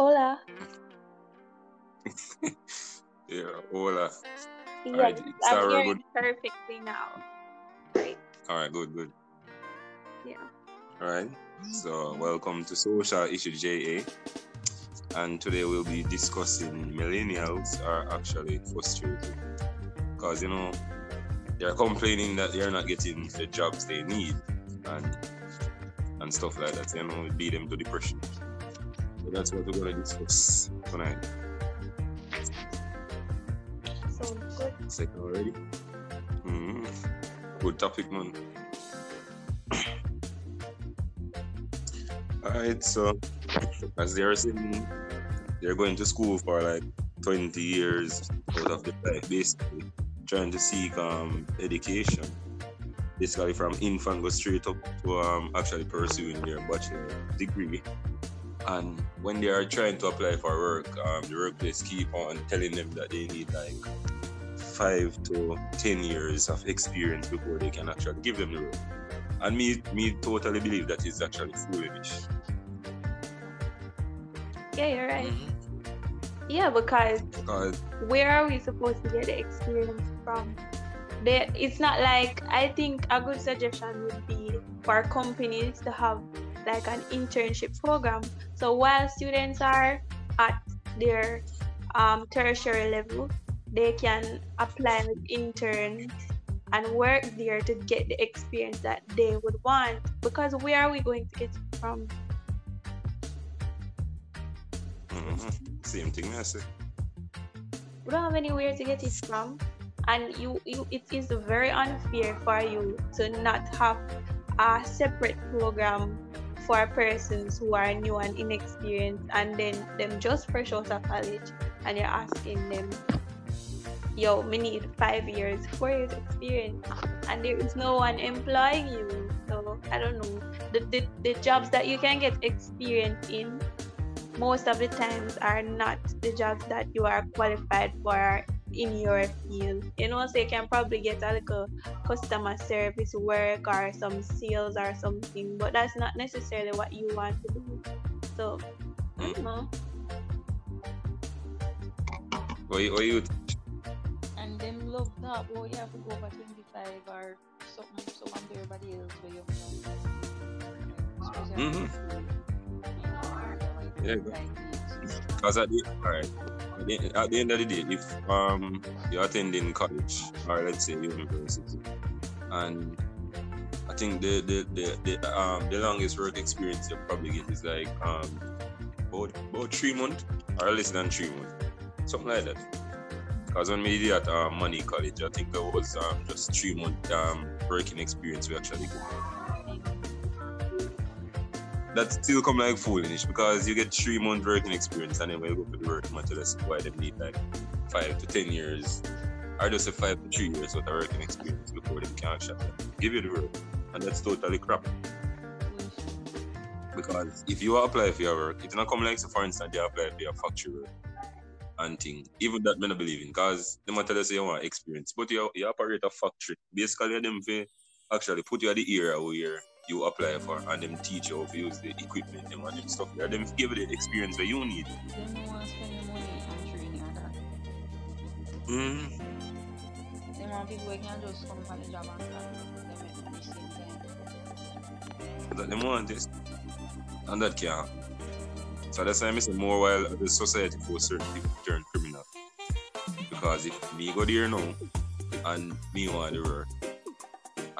Hola. yeah, hola. Yes, Alright, I'm Sarah, hearing good. perfectly now. Great. All right, good, good. Yeah. All right. So, welcome to Social Issue JA. And today we'll be discussing millennials are actually frustrated because you know they're complaining that they're not getting the jobs they need and and stuff like that. You know, it lead them to depression. So that's what we're gonna discuss tonight. So good. Second already. hmm Good topic, man. Alright, so as they're saying, they're going to school for like 20 years out of their life, basically, trying to seek um education. Basically, from infant go straight up to um actually pursuing their bachelor degree. And when they are trying to apply for work, um, the workplace keep on telling them that they need like five to ten years of experience before they can actually give them the role. And me, me totally believe that is actually foolish. Yeah, you're right. Yeah, because Because where are we supposed to get the experience from? It's not like I think a good suggestion would be for companies to have like an internship program. So while students are at their um, tertiary level, they can apply as interns and work there to get the experience that they would want. Because where are we going to get it from? mhm, same thing I say. we don't have anywhere to get it from and you, you it is very unfair for you to not have a separate program for persons who are new and inexperienced and then them just fresh out of college and you're asking them yo we need five years four years experience. And there is no one employing you. So i don't know. The, the, the jobs that you can get experience in most of the times are not the jobs that you are qualified for in your field. You know, so you can probably get a little customer service work or some sales or something, but that's not necessarily what you want to do. So, I don't know. What you, what you And them love that, oh, you have to go over 25 or something, so under everybody else where you know. Especially Mhm. Because at the at the, end of the day, if um you're attending college or let's say university, and I think the the, the, the um the longest work experience you probably get is like um about about three months or less than three months, something like that. Because when we did at um, Money College, I think that was um, just three month um, working experience we actually got. That still come like foolish because you get three month working experience and then when you go for the work tell us why they need like five to ten years or just a five to three years with a working experience before they can actually give you the work. And that's totally crap. Because if you apply for your work, it's not come like so for instance you apply for your factory work and thing. Even that me not believe in because they might tell us you want experience. But you, you operate a factory. Basically them actually put you at the area where you apply for and them teach you how to use the equipment them and them stuff there. Them give you the experience that you need. Them no want spend the money and training and that. Mm. Them want people who can just come from the job and start. They make money same time. That them want this. And that can't. So that's why I say more while the society for certain people turn criminal. Because if me go there now and me want to work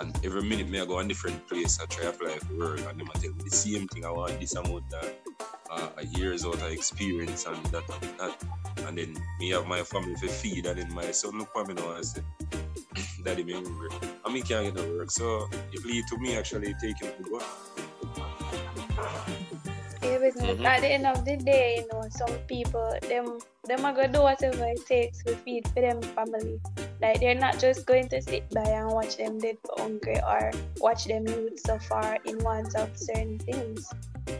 and every minute me I go a different place. I try apply for work. And them I tell me the same thing I want this amount of uh, years out of experience and that and that. And then me have my family to feed and then my son look for me now and say daddy me hungry. And me can't get no work. So it lead to me actually taking the Yeah, because Mhm. at the end of the day, you know, some people them them are gonna do whatever it takes to feed for them family. Like they're not just going to sit by and watch them dead for hungry or watch them youth suffer in want of certain things.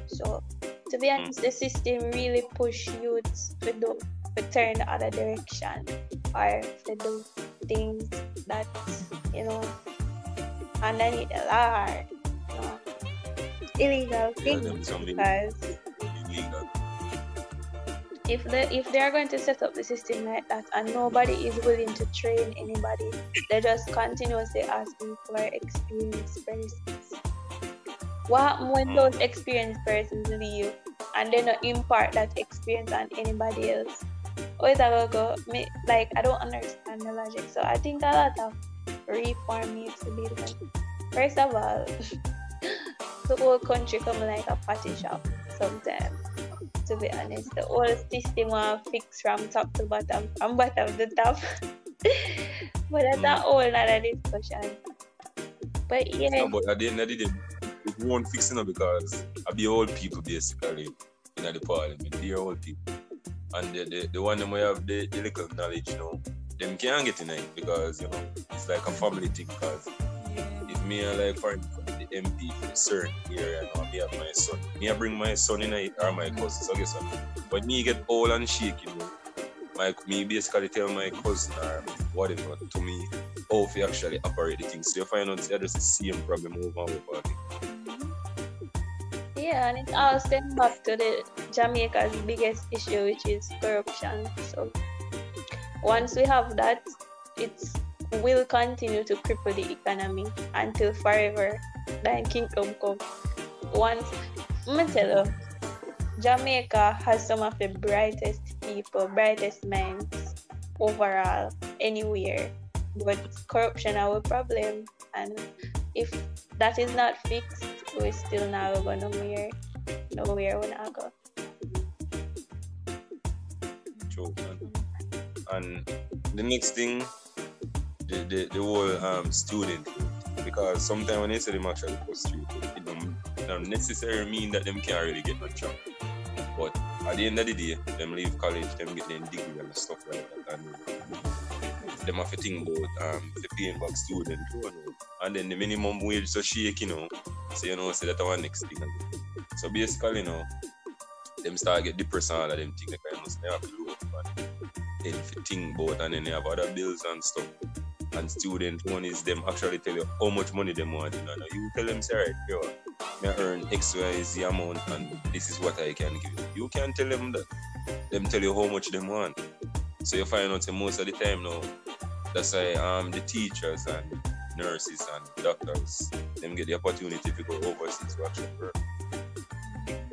So to be honest, the system really push youths to do to turn the other direction or to do things that you know underneath the law, you know, illegal Yeah, things them some because illegal if they if they are going to set up the system like that and nobody is willing to train anybody, they just continuously asking for experienced persons. What happens when those experienced persons leave and they not impart that experience on anybody else? Or is that gonna go? me- Like I don't understand the logic. So I think a lot of reform needs to be done. First of all, the whole country come like a party shop sometimes. To be honest, the whole system want fix from top to bottom, from bottom to top. but that's a Mm. whole other discussion. But yeah, No, but at the end of the day, it won't fix it because I be old people basically in the parliament. They're old people. And the, the, the one them we have the, the little knowledge, you know, them can't get in it because, you know, it's like a family thing because if me and like for instance, MP for a certain area I me have my son. Me I bring my son in it or my cousin. So guess? When me get old and shaky, you know, my me basically tell my cousin or whatever to me how to actually operate the thing. So you find out just the same problem over and over again. yeah, and it all stems back to the Jamaica's biggest issue, which is corruption. So once we have that, it's will continue to cripple the economy until forever. Then kingdom come. Once, let me tell you, Jamaica has some of the brightest people, brightest minds overall anywhere. But corruption our problem, and if that is not fixed, we're still not going nowhere. Nowhere we not go. And, the next thing, the, the, the whole um, student. Because sometimes when they say them actually frustrated, it don't, it don't necessarily mean that them can't really get no job. But at the end of the day, them leave college, them get their degree and stuff like that. And them have to think about um, the paying back student know. And then the minimum wage so shake, you know. So you know, say that our next thing. So basically, you know, them start get depressed and all of them things. They kind of have to look and then if you think about and then they have other bills and stuff. And student one is them actually tell you how much money they want. You know, you tell them sorry, yo, I earn X, Y, Z amount and this is what I can give you. You can tell them that. Them tell you how much they want. So you find out most of the time now, that's why um the teachers and nurses and doctors them get the opportunity to go overseas to actually work.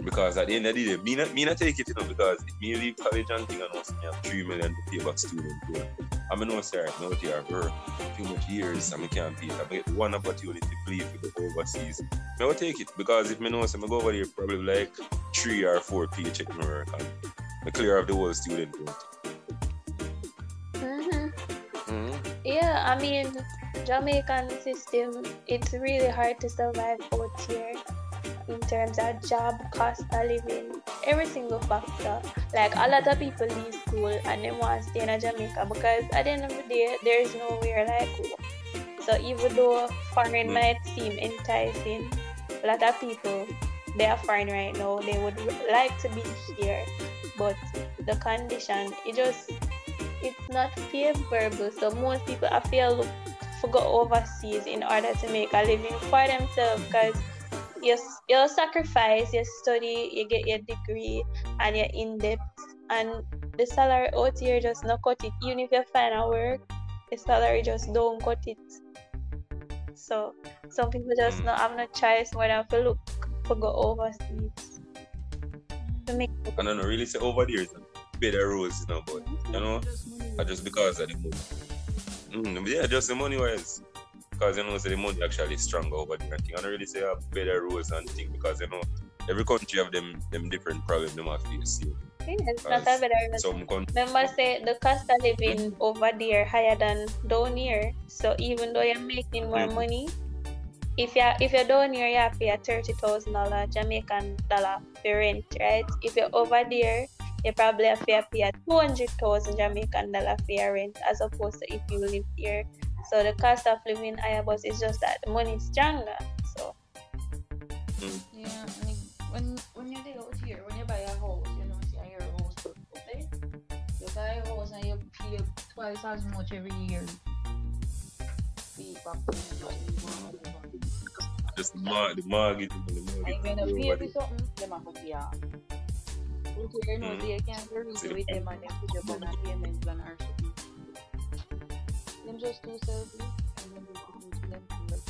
Because at the end of the day, me not, me not take it, you know, because if me leave college and thing and also me have three million to pay back student loan. I'm know say right now here for too much years and I can't pay it. I get one opportunity to play for the overseas. I will take it because if me know say I go over there probably like three or four paycheck in work and I clear up the whole student loan. hmm Mm-hmm. Yeah, I mean, Jamaican system, it's really hard to survive out here in terms of job, cost of living, every single factor. Like a lot of people leave school and they want to stay in Jamaica because at the end of the day, there is nowhere like home. So even though foreign Mm. might seem enticing, a lot of people they are foreign right now. They would like to be here, but the condition it just it's not favorable. So most people I feel look for go overseas in order to make a living for themselves because you s- you sacrifice, you study, you get your degree, and you're in debt, and the salary out here just not cut it. Even if you find a work, the salary just don't cut it. So some people just Mm. not have no choice more than to look for go overseas to make. And I don't really say over there is a better rules, you know, but you know, just because of the money. Mm, yeah, just the money wise. Because you know, say the money actually stronger over there. thing. I don't really say have better rules and thing because you know every country have them them different problems them have face. you. Yeah, not a better. Some countries Remember, say the cost of living over there higher than down here. So even though you're making more Mhm. money, if you if you're down here, you have to pay a thirty thousand dollar Jamaican dollar for rent, right? If you're over there, you probably have to pay a two hundred thousand Jamaican dollar for rent, as opposed to if you live here. So the cost of living higher, but it's just that the money is stronger. So mm. Yeah, and it- when when you live out here, when you buy a house, you know, see your house, okay? You buy a house and you pay twice as much every year. Pay back to the just the, mar- the mortgage and the And mortgage. when you over pay for something, them have to pay off. you know, mm. they can't really do with them and then put you on a payment plan or something. Them just too selfish and then they put into them to make.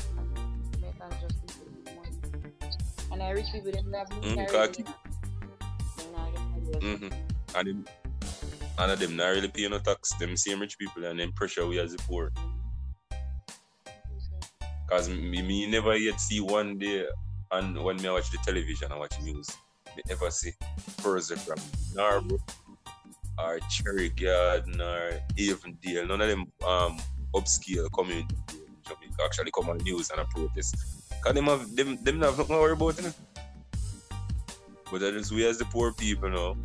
Americans just do money. And I rich people, them no Mm, them. Not Mm-hmm. And them, none of them not really pay no tax. Them same rich people and then pressure we as the poor. Cause me, me never yet see one day and when me watch the television and watch news, me ever see person from Norbrook or Cherry Garden or Avondale. None of them um upscale community actually come on news and a protest. Cause them have them them have nothing to worry about it. But that is we as the poor people now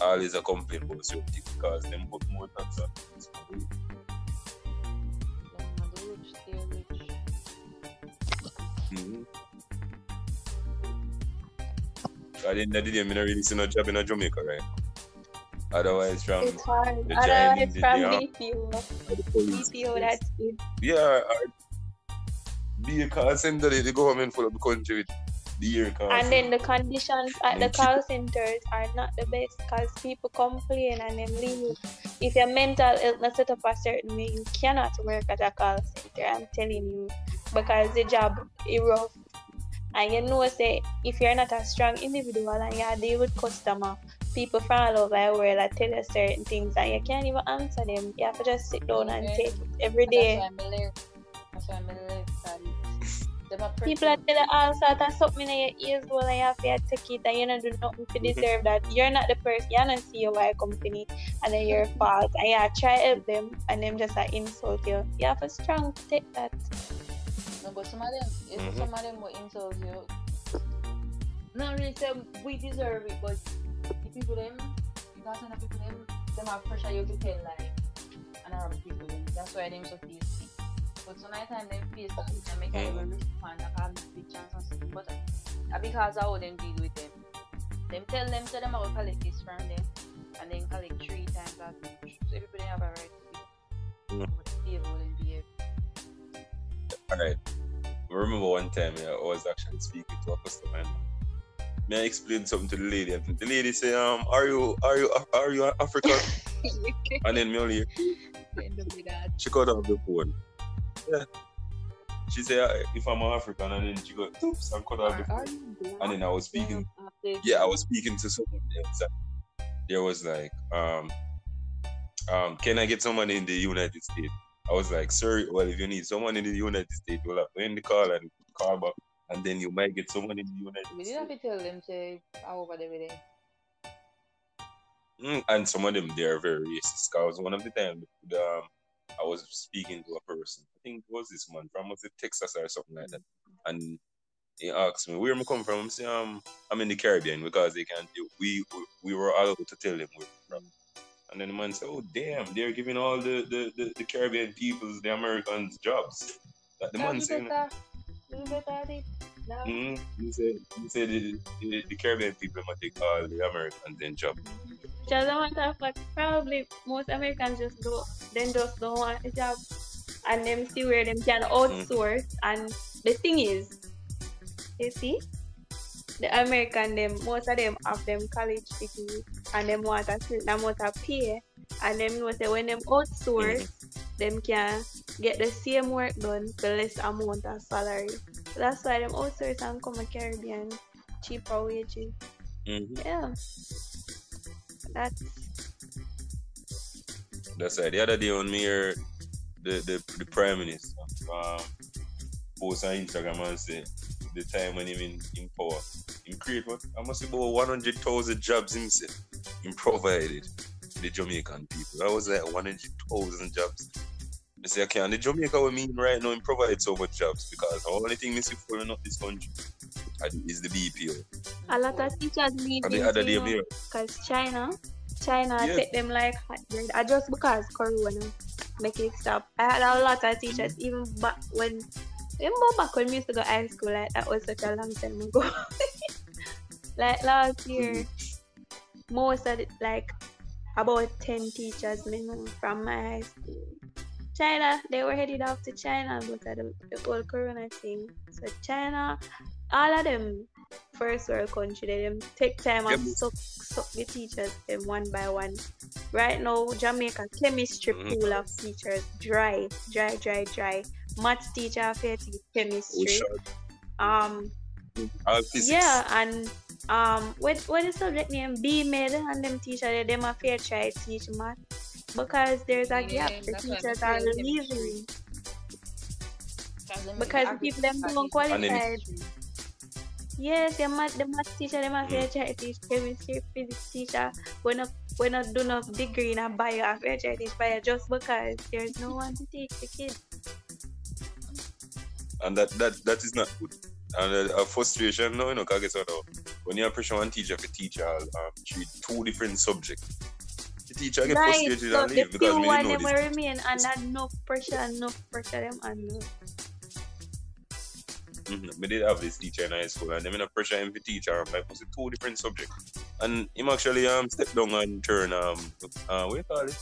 always a complain about certain things because them put more tax on. Mm-hmm. At the end of the day, I don't really see no job in Jamaica, right? Otherwise, from It's hard. the Otherwise, Chinese, from. BPO, the police. BPO, that's it. Yeah, be a call center, the government full of the country with the call And then the conditions at the call centers are not the best because people complain and then leave. If your mental health not set up a certain way, you cannot work at a call center. I'm telling you, because the job is rough. And you know, say if you're not a strong individual and you deal with customer, people from all over the world that tell you certain things and you can't even answer them. You have to just sit down and Okay. take it every day. That's why I live. That's why I live. Them a People are telling all sorts of something in your ears well and you have to take it and you don't do nothing to deserve that. You're not the person, you're not CEO of a company and then your fault and you try to help them and them just like insult you. You have to strong to take that. No, but some of them, if Mhm. some of them will insult you. Not really say we deserve it, but the people them, because the people them, them have pressure you to tell. And other people that's why them so sick. But the time them face that and make mm-hmm. even respond like have big chance and stuff. But uh, because how them deal with them. Them tell them so them I will collect this from them and then collect three times as much. So everybody have a right to Mm. behave how they behave. Alright. I remember one time yeah, I was actually speaking to a customer and may I explain something to the lady and the lady say, um, are you are you are you African? and then me only End up with that. she cut off the phone. Yeah. She said uh, if I'm African and then she got oops and cut off the phone. And then I was speaking yeah, I was speaking to someone else. There was like, um, um, can I get someone in the United States? I was like, sir, well, if you need someone in the United States, you'll have to end the call and call back, and then you might get someone in the United We didn't have to tell them say how over there with. Mm, and some of them, they are very racist. 'Cause was one of the times um, I was speaking to a person. I think it was this man from was it Texas or something like that, and he asked me where am I come from. I say, um, I'm in the Caribbean because they can't. We we, we were allowed to tell them where we're from. And then the man said, "Oh damn, they're giving all the the, the, the Caribbean peoples, the Americans, jobs." Like the man saying, better. Little better at it. No. mm he said, he said the, the, the Caribbean people might take all the Americans in job. Just a matter of fact, probably most Americans just don't, then just don't want a job. And them see where them can outsource. And the thing is, you see, the American them, most of them have them college degree and them want a certain amount of pay. And them know say when them outsource, them can get the same work done for less amount of salary. That's why them outsource and come a Caribbean cheaper wages. Mm-hmm. Yeah. That's That's right. The other day on me here, the, the the prime minister um post on Instagram and say the time when him in, in power, him create what I must say about one hundred thousand jobs himself. Him provided to the Jamaican people. That was like one hundred thousand jobs. I say, okay, and the Jamaica we mean right now, provide so much jobs because the only thing missing filling up this country is the BPO. a lot of teachers need And the other day, me, because China, China Yeah. take them like hot bread. Uh, just because Corona make it stop. I had a lot of teachers even back when remember back when we used to go high school like that was such a long time ago. like last year, most of it like about ten teachers me know from my high school. China, they were headed off to China because of the, the whole corona thing. So China, all of them first world country. They them take time and Yep. suck suck the teachers them one by one. Right now, Jamaica chemistry Mhm. pool of teachers dry, dry, dry, dry. Math teacher have to Oh, chemistry. Um, yeah, and um, what what is the subject name? B med and them teacher they them a fair try teach math because there's a Yeah, gap. The teachers they are fail leaving Cause them because the agri- people them don't agri- qualified. Yes, the math, the math teacher, them have Mm. to try to teach chemistry, physics teacher. We not, we not do no degree in a bio, have to try teach bio just because there's no one to teach the kids. and that that that is not good. And uh, a frustration, no, you know, cause guess what, now, when you have pressure one teacher for teacher um, treat two different subjects, the teacher get Right, frustrated so and the leave because we didn't them know this. remain under enough pressure, enough pressure them under. Mm-hmm. Me did have this teacher in high school, and them in a pressure him to teach um, like was it two different subjects, and him actually um step down and turn um uh what you call it?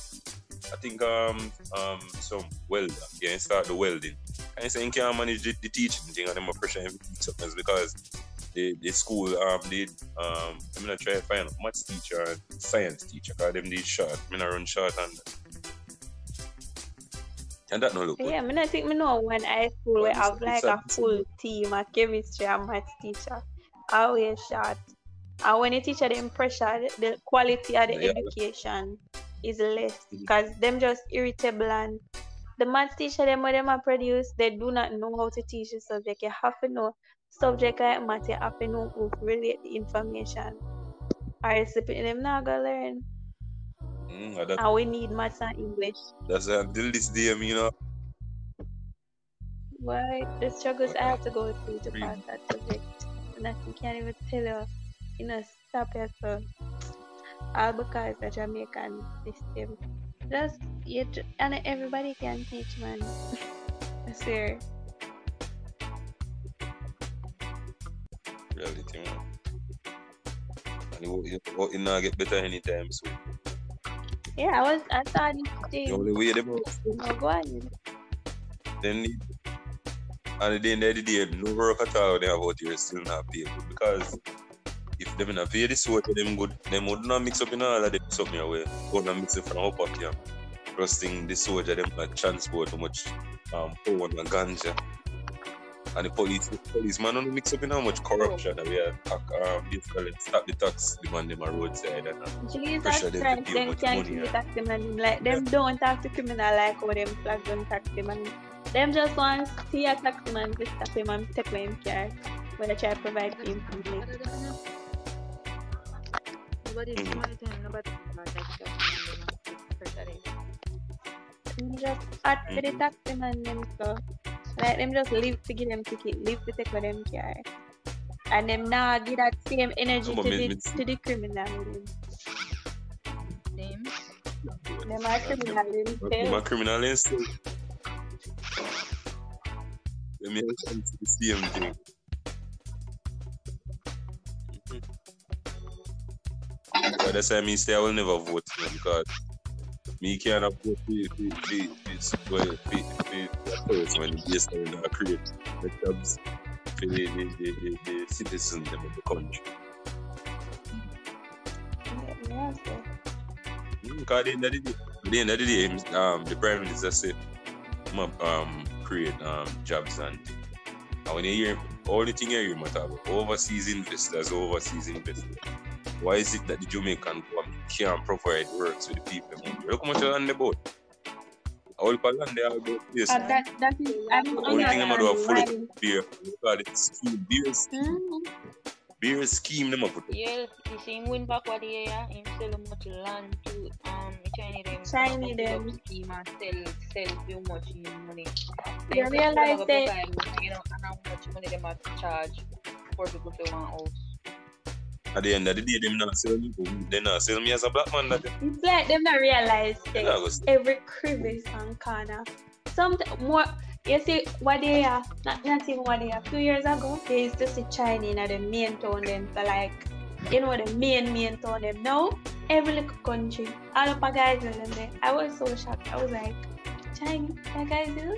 I think um um some welder. Yeah, start the welding. And he say he can't manage the, the teaching thing, and them a pressure him to teach something because the the school um did um I'm gonna try to find a maths teacher and science teacher, cause them did short. I'm gonna run short and and that no look good. Yeah, me not think me know when I school we have like a- full team, a chemistry and maths teacher. Always short. And when the teacher them pressure, the quality of the Yeah. education is less because them just irritable and the math teacher them what them a produce, they do not know how to teach the subject. You have to know subject like math, you have to know to relate the information. Or else the them not gonna learn. Mm, and that, And we need maths and English. that's until this day, you know. Why the struggles I have to go through to pass that subject. And I can't even tell you, you know, stop yourself. All because the Jamaican system. Just you and everybody can teach man. I swear. reality, man. And it, won't- it, not get better anytime soon. Yeah, I was I saw this The thing. only way them Oh, go on. then and at the the day, no work at all they have out here still not pay good because if them not pay the sort them good, them would not mix up in all of them something away. Go and mix it from up up here. Trusting the soldier them like transport too much um power and ganja. And the police the policeman don't mix up in how much corruption that we are um basically stop the tax demand them a roadside and uh, Jesus Pressure them to pay them much can't money, keep yeah. tax them and like them don't talk to criminal like how them flag gun tax them and them just want to see a taxi man to stop him and take away him car when they try to provide him food. like. Nobody, nobody nobody about that stuff. Pressure them. Them just hot for the taxi man them so like them just live to give them ticket, live to take away them car. And them now give that same energy to Miss the Mitzi. to the criminal. Them, Them. them are criminal My themselves. criminal instinct. Let me have the same thing. Mm-hmm. But that's why me say I will never vote for him because based on the create the jobs for the the, the, the, the citizens of the country. Because at the end of the day, the the um, the prime minister said, um, create um jobs and and when you hear all the thing you hear about overseas investors, overseas investors. Why is it that the Jamaican government can't provide works with the people? Look how much land they bought. All the land they are about this. And that that is I don't Only thing I'm gonna do a full understand why. beer. Look at scheme, beer scheme, Mhm. beer scheme. Them a put. Yeah, you see him win back what the year, him sell much land to um Chinese them. Chinese put up them. Scheme and sell sell too much in money. You realize people they- have a provide, You know, and how much money them have to charge for people to want house. At the end of the day, them not sell me. They not sell me as a black man. That like them not realize that not go sell. every crevice and corner. Some more you see what they are not, not even what they are. Two years ago they used to see China in the main town them so like you know the main main town them. Now every little country, all of our guys in them there. I was so shocked. I was like, China, that guys do?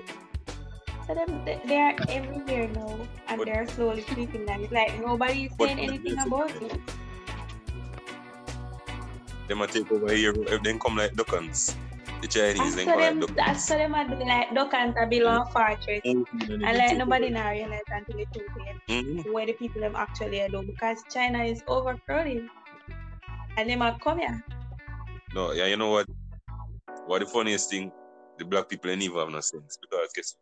So them, they, they are everywhere now, and But- they're slowly creeping down. It's like nobody is saying anything about it. They might take over here. If they come like duckans, the Chinese then for come them, like as for them, are like duck and below fortress, duckans. and like nobody now realize until it too late Mm-hmm. where the people them actually are doing because China is overcrowded, and them are come here. No, yeah, you know what? What the funniest thing, the black people ain't even have no sense because guess?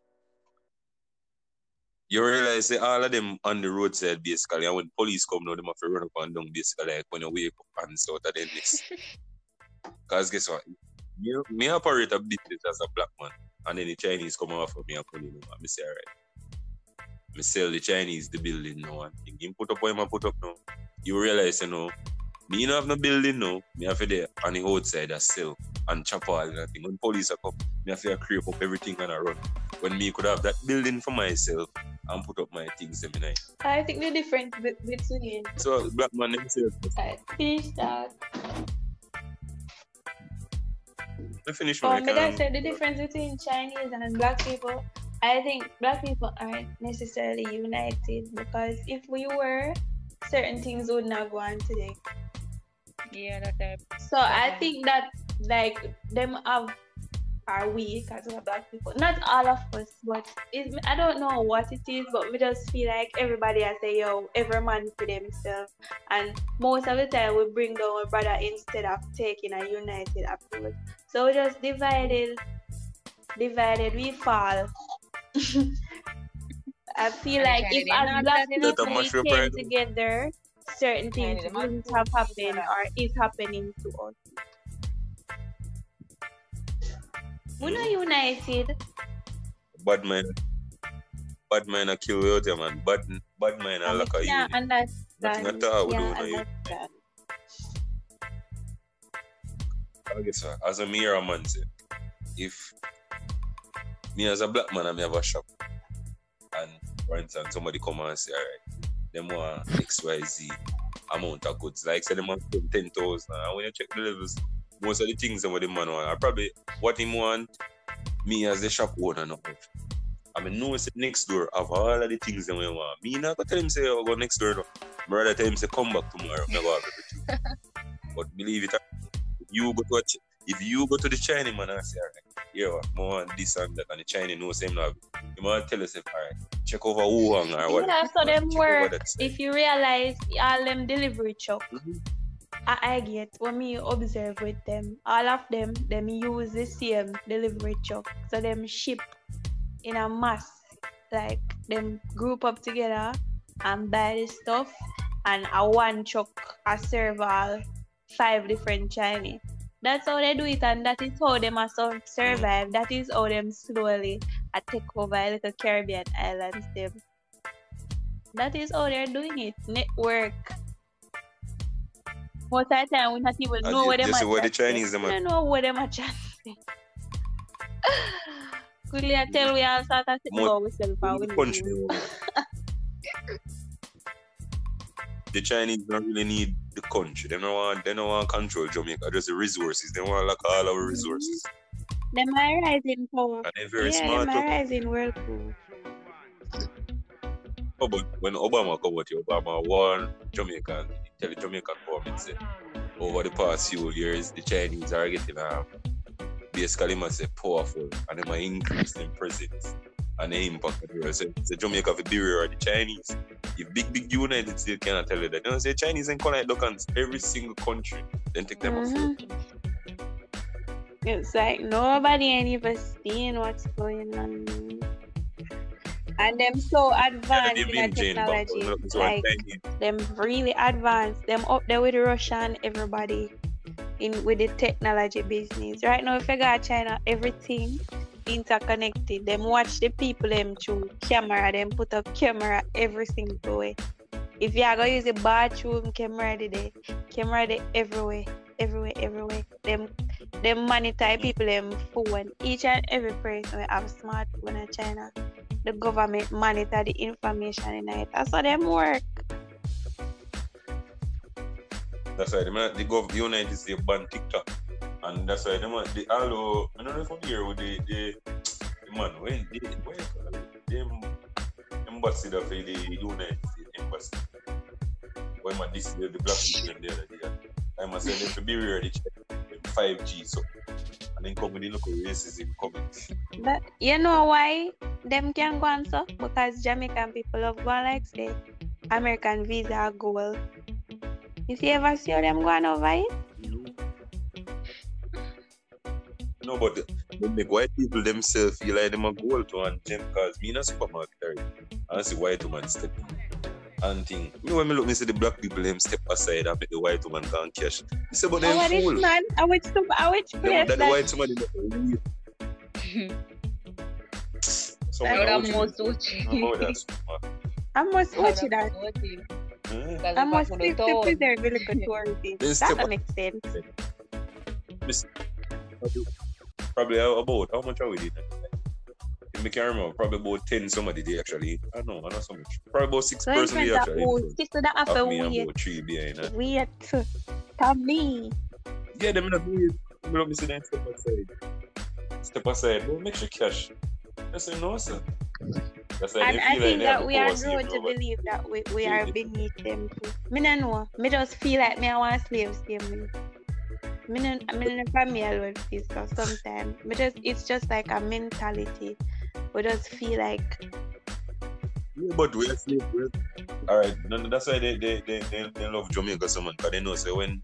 You realize that all of them on the roadside basically, and when police come now, them have to run up and down basically like when you wake up and so that then this. Because guess what? Me, me operate a business as a black man, and then the Chinese come offer me a money now, and me say, alright. Me sell the Chinese the building now, and think him put up what him put up now. You realize, you know, me no have no building now. Me have to there on the outside a sell and chop all and thing. When police are come, me have to creep up everything and I run. When me could have that building for myself and put up my things every night. I think the difference be- between So black man themselves. finish that. I finish For my me, that um, said the difference between Chinese and black people. I think black people aren't necessarily united because if we were, certain things would not go on today. Yeah, that type. So I think that like them have are weak as well black people. Not all of us, but it, I don't know what it is, but we just feel like everybody has say yo, every man for themselves. And most of the time we bring down our brother instead of taking a united approach. So we just divided divided we fall. I feel And like if they as not black people we them mash up came together, certain things China, they wouldn't have happened or is happening to us. We're not united. bad man. Bad man a kill you out man. Bad, bad man a and lack we of can't you. understand. At all we can't do now, you. understand. I uh, as a mere man if me as a black man I me have a shop and for instance somebody come and say, alright, them want XYZ amount of goods. Like say them want spend ten thousand and when you check the levels, most of the things that what the man want are probably what him want me as the shop owner have. I mean know say next door have all of the things that we want. Me not gonna tell him say oh, go next door no. My rather tell him say come back tomorrow, me go have everything. but believe it or if you go to Ch- if you go to the Chinese man and say, alright, here what, more this and that, and the Chinese knows him now, you might tell us, alright, check over Wuhan or what. Yeah, so them work. If you realize all them delivery truck, Mhm. I, I get when me observe with them, all of them, them use the same delivery truck. So them ship in a mass. Like them group up together and buy the stuff and a one truck I serve all five different Chinese. That's how they do it and that is how them must survive. That is how them slowly I take over a little Caribbean islands them. That is how they're doing it. Network. Most of the time we not even know you- where them are. what the Chinese them are. don't know them are chat say. Quickly I tell we all start to think about ourselves and we the country. the Chinese don't really need the country. They don't want they don't want control Jamaica, just the resources. They want like all our resources. Mm-hmm. Them are rising power. And they're very yeah, smart. them are rising whirlpool. Oh, but when Obama come out, Obama warned Jamaica, tell the Jamaican government say, over the past few years, the Chinese are getting um, basically must say powerful and they might increase their presence and the impact of the world. So, so Jamaica be beware of the Chinese. If big, big United States cannot tell you that. You know, say Chinese and like Duckans, every single country, then take them off. Mhm. It's like nobody ain't even seeing what's going on. And them so advanced They've in Jane technology. but Like them really advanced. Them up there with Russia and everybody in with the technology business. Right now if you go to China, everything interconnected. Them watch the people them through camera, them put up camera every single way. If you are gonna use the bathroom camera today, camera there everywhere, everywhere, everywhere. Them them monitor people them phone. Each and every person will have smartphone in China. The government monitor the information in it. That's how them work. That's why the, the gov the United States ban TikTok. And that's why the man, the although I don't know if I'm here with the the, the man when the where you call it? the United States embassy. When man this the black people in there, I must say they should be ready 5G so and then come the local racism coming. But you know why them can go on so? Because Jamaican people love going like say American visa goal. If you ever see them going over it, No, but they make white people themselves feel like them a gold to and gem cause me in a supermarket? I see white woman step and thing. You know when me look, me see the black people them step aside and make the white woman can cash. You say, but I them want it fool. man, I which super, I which Them, place that the white woman is not real. So I would have more so. so I must watch it that. I must flip the preserve the little touristy. Then That step don't make sense. Probably about how much are we did? I can't remember. Probably about ten somebody they actually. I don't know, I know so much. Probably about six So person they actually. in Sister that to me wait. about three behind. huh? Wait. To me. Yeah, them not me. Me not me see them step aside. Step aside. Don't make sure cash. That's a no, sir. That's And I think like that we are grown to believe that we, we are beneath them too. Me no know. Me just feel like me I want slaves same way. Me no, me no from me alone so sometimes. Me just it's just like a mentality. We just feel like Yeah, but slave. We're... All right, no, no, that's why they they, they, they, they love Jamaica so much because they know say when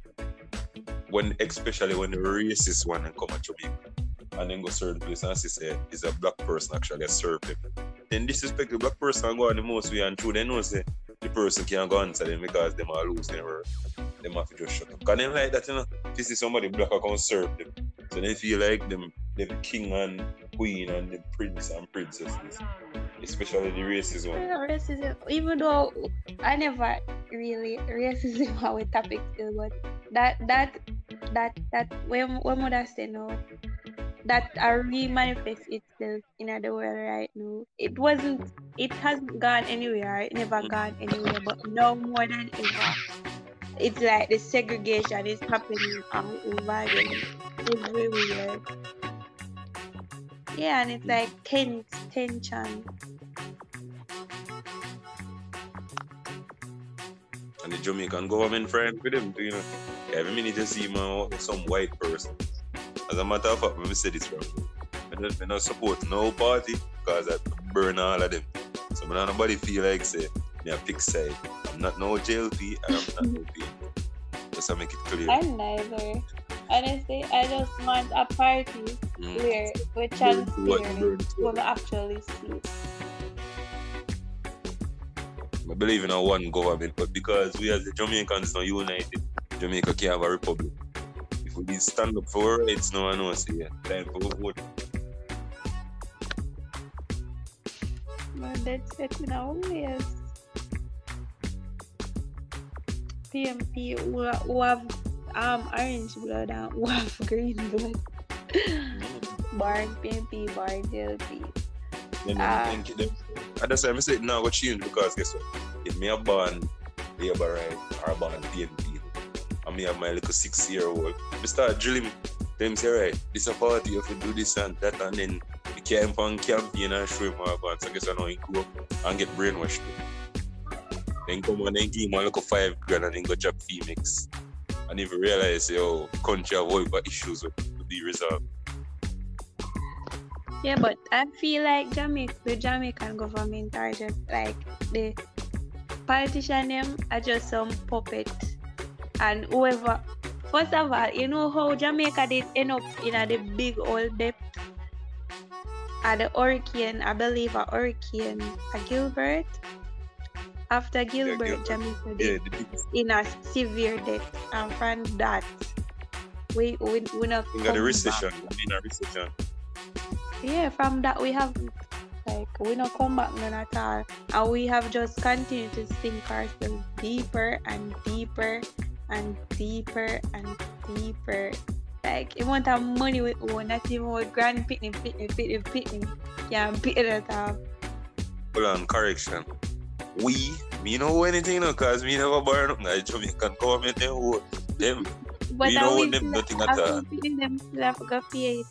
when especially when the racist one and come at Jamaica and then go certain place and say is a black person actually a serve them. Then disrespect the black person and go on the most way and true they know say the person can't go answer them because them are lose their word. Them have just shut up. Cause them like that, you know, this is somebody black who can serve them. So they feel like them them king and queen and the prince and princesses. Especially the racist one. Yeah, racism, even though I never really racism our topic still, but that that that that when when mother say no, that are really manifest itself in the world right now. It wasn't it hasn't gone anywhere, it never gone anywhere, but now more than ever. It's like the segregation is happening all over again. Everywhere. Yeah, and it's like tense tension. and the Jamaican government friend with him, too, you know. Every minute you see man, uh, some white person. As a matter of fact, let me say this from I don't, support no party because I burn all of them. So when nobody feel like say me a pick side. I'm not no JLP I'm not no PNP. Just to make it clear. I'm neither. Honestly, I just want a party Mm. where we can to what- transparent burn to when what. we actually see. I believe in a one government, but because we as the Jamaicans not united, Jamaica can't have a republic. If we did stand up for our rights, no one knows here. time for we vote. But that's it our. PNP who have um orange blood and who green blood. Barn PNP, Barn JLP. Then Ah. them think them. And that's why I'm saying now what change because guess what? If me a born Labour right or a born PNP, and me have my little six year old, we start drilling them say right, this a party if you do this and that and then we came on campaign and show him how about so I guess I know he go up and get brainwashed. Then come on and give him a little five grand and then go job Phoenix. And you realize yo country have all got issues with to be resolved. Yeah, but I feel like Jamaica, the Jamaican government are just like the politician them are just some puppet, and whoever. First of all, you know how Jamaica did end up in a the big old debt. At the hurricane, I believe a hurricane, a Gilbert. After Gilbert. Jamaica did in a severe debt, and from that, we we we not the come recession, back. I mean a recession. Yeah, from that we have like we not come back none at all, and we have just continued to sink ourselves deeper and deeper and deeper and deeper. Like amount of money we owe, not even with grand pitney, pitney, pitney, pitney, yeah, pitney at all. Hold on, correction. We, me know anything, you know, cause me never born nothing. I Jamaican government, them, who- them, But We I don't will want them still- nothing at I all. will pitney them still have to pay it.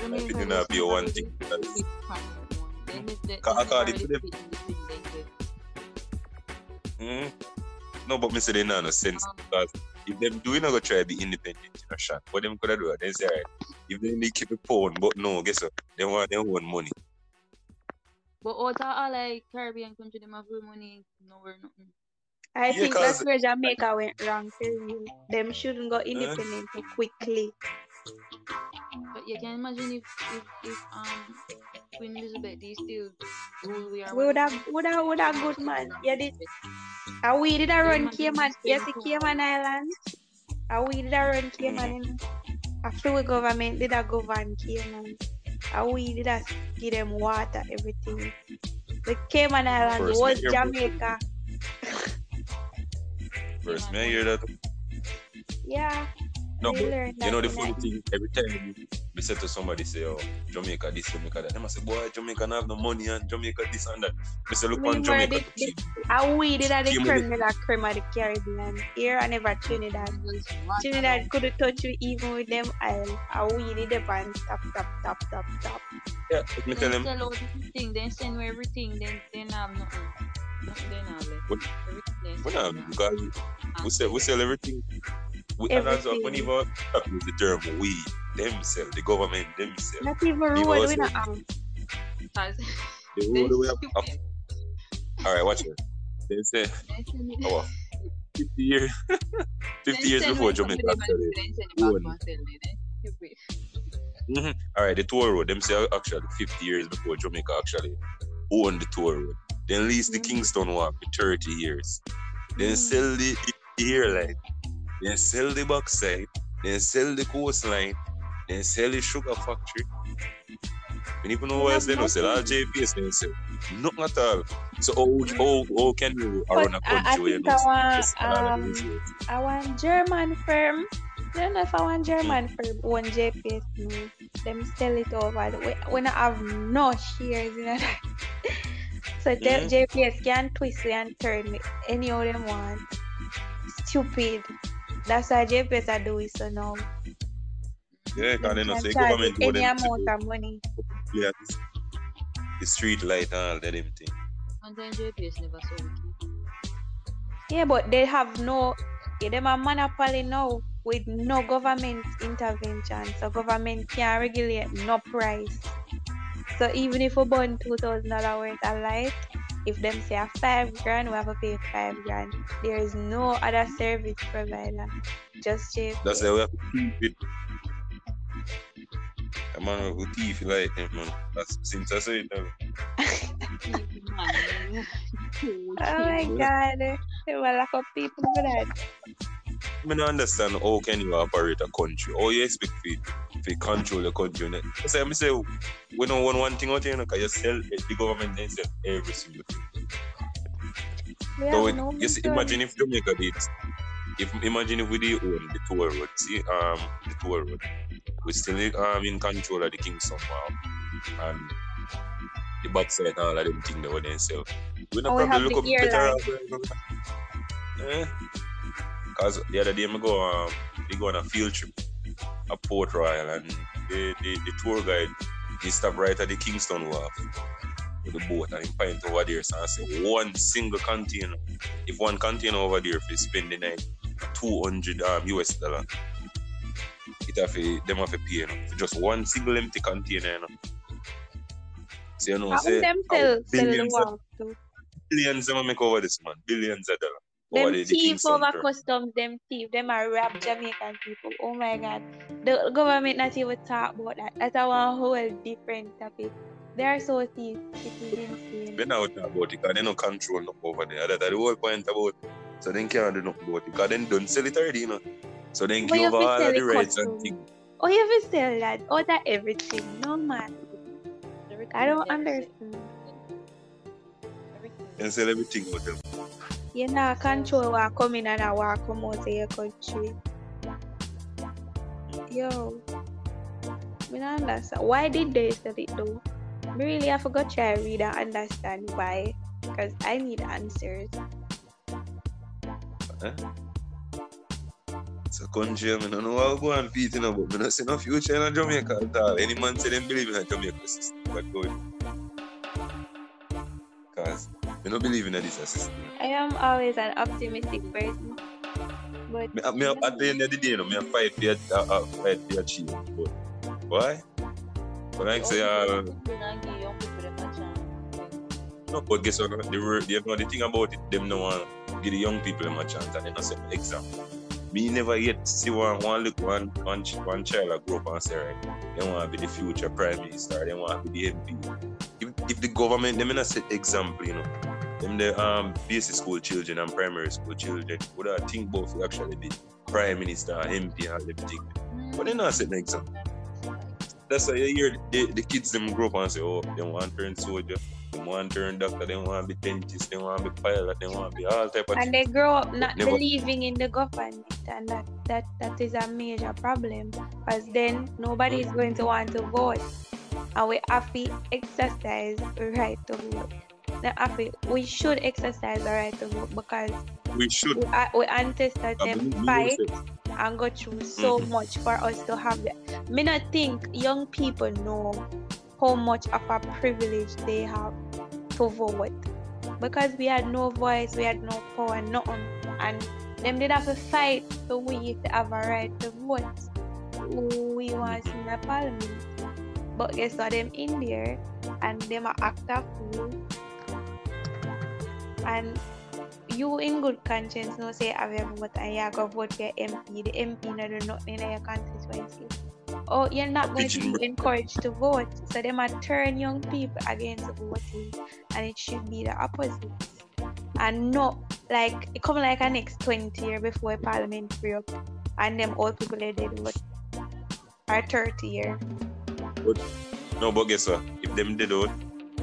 I think not be one thing. That's, Then the, the, Ca- according to them. Mm. No, but me say they not no sense Um, because if them do, you know, go try to be independent in a shot. What them could do? They say, alright, if they need keep a pound, but no, guess what? They want their own money. But out of all like Caribbean country, them have real money, nowhere nothing. I Yeah, think that's where Jamaica went wrong for real. Them shouldn't go independent too quickly. But you can imagine if if, if um Queen Elizabeth they still rule we are. We would have, would have, would have good man. Yeah, this, and we did a run man Cayman. Yes, the too Cayman Islands. And we did a run Cayman. you know. After we government did a govern Cayman. And we did a give them water, everything. The Cayman Islands was mayor. Jamaica. First, may I hear that? Yeah. No, we but learned you know the funny thing, every time we say to somebody, say, oh, Jamaica this, Jamaica that, they must say, boy, Jamaica don't have no money and Jamaica this and that. We say, look We on Jamaica the- to cheap. And we did the Cayman- creme de la creme of the Caribbean. Here and never Trinidad. Trinidad couldn't touch we even with them isle. And we did the band top, top, top, top, top. Yeah, let me tell Then them, sell out everything, then send me everything, then then have nothing. Nothing then have left. What- Everything then we send not, me. because we ah, sell, we sell everything. We, and that's what, when even stop use the term we, themselves, the government, themselves. Not even road People we say- not have. Cause The they road we have, stupid. all right, watch it. They say, Then send oh, 50 years, 50 years before Jamaica them and actually. then send it back own. and tell me, then stupid. Mhm. All right, the tour road. Them say actually 50 years before Jamaica actually owned the tour road. Then lease the Mhm. Kingston Wharf for 30 years. Then Mm. sell the, the airline. Then sell the backside. Then sell the coastline. Then sell the sugar factory. You even know We what else have they don't sell. All. JPS they sell. Nothing at all. So how, how, how can you run a I, I country where you think I want, um. I want German firm. I don't know if I want German firm own JPS no. Them sell it over. the- We, we not have no shares in that. so Mhm. JPS can twist and turn any them want. Stupid. That's why JPS are doing so now. Yeah, because they Them know say government owe any them amount of money. yeah, the street light and all that them thing. And then JPS never saw it. Yeah, but they have no, yeah, them a monopoly now with no government intervention. So government can't regulate no price. So even if we burn two thousand dollar worth of light, if them say a five grand, we have to pay five grand. There is no other service provider. Just cheap. That's why we have to keep it. A man who thief like him, man. That's since I say it now. Oh my god. There were a lot of people for that. I don't understand how can you operate a country? How you expect to, to control the country? I say, I say, we don't want one thing out here, because you sell the government then sell every single thing. We So it, no you see, imagine if Jamaica did, if imagine if we did own the tour road, see, um, the tour road, we still um in control of the Kingston Mall and the backside and all of them things that we then sell. We not we probably have look up better. Cause the other day I go um we go on a field trip at Port Royal and the, the, the tour guide he stop right at the Kingston Wharf with the boat and he point over there so I say one single container. If one container over there if you spend the night two hundred um US dollar. It have to, them have to pay you know, for just one single empty container, you know. So you know, How say them sell, sell the billions of, billions them make over this man, billions of dollars. Over Them the, the thief over customs, them thief, them are rob Jamaican people. Oh my hmm. god. The government not even talk about that. That's a one whole different topic. They are so thief. It is insane. They not talk about it because they no control no over there. That's the whole point about it. So they can't do nothing about it because they don't sell it already, you know. So they But give you over have to all of the rights and custom. things. Oh, you have to sell that. Oh, that everything. No man. I don't understand. And sell everything with them. You know, control what come in and what come out of your country. Yo. I don't understand. Why did they sell it though? I really to go try read and understand why. Because I need answers. It's a country, I don't know how to go and beat know, but I don't see no future in Jamaica at all. Any man say them believe in Jamaica system. But go I don't believe in this system. I am always an optimistic person. But Me, me, at the end of the day, you know, me fight for uh, fight for achieve. But why? But like say, uh, no, but guess what? The, the, the thing about it, them no want give the young people them a chance and they not set exam. Me never yet see one one look one one one child a grow up and say right, they want to be the future prime minister, they want to be the MP. If, if the government them not set example, you know, them the um basic school children and primary school children would have think about if actually be prime minister, MP and everything. But they not set an example. That's why you hear the, the kids them grow up and say, oh, they want to turn soldier, they want to turn doctor, they want to be dentist, they want to be pilot, they want to be all type of and they grow up not Never- believing in the government and that that that is a major problem because then nobody is going to want to vote and we have to exercise right to vote Not have we should exercise the right to vote because We should. we, are- we ancestors them fight and go through so Mhm. much for us to have that. Me not think young people know how much of a privilege they have to vote. Because we had no voice, we had no power, nothing. And them did have to fight so we to have a right to vote. We want in the parliament. But guess what them in there and them are act a fool. And you in good conscience no say your vote and you go vote for your MP. The MP no do nothing in your constituency. Oh, you're not going to be encouraged to vote. So they might turn young people against voting and it should be the opposite. And no like it come like a next twenty year before parliament free up and them old people they did vote. Or thirty year. No, but guess what? If them did out,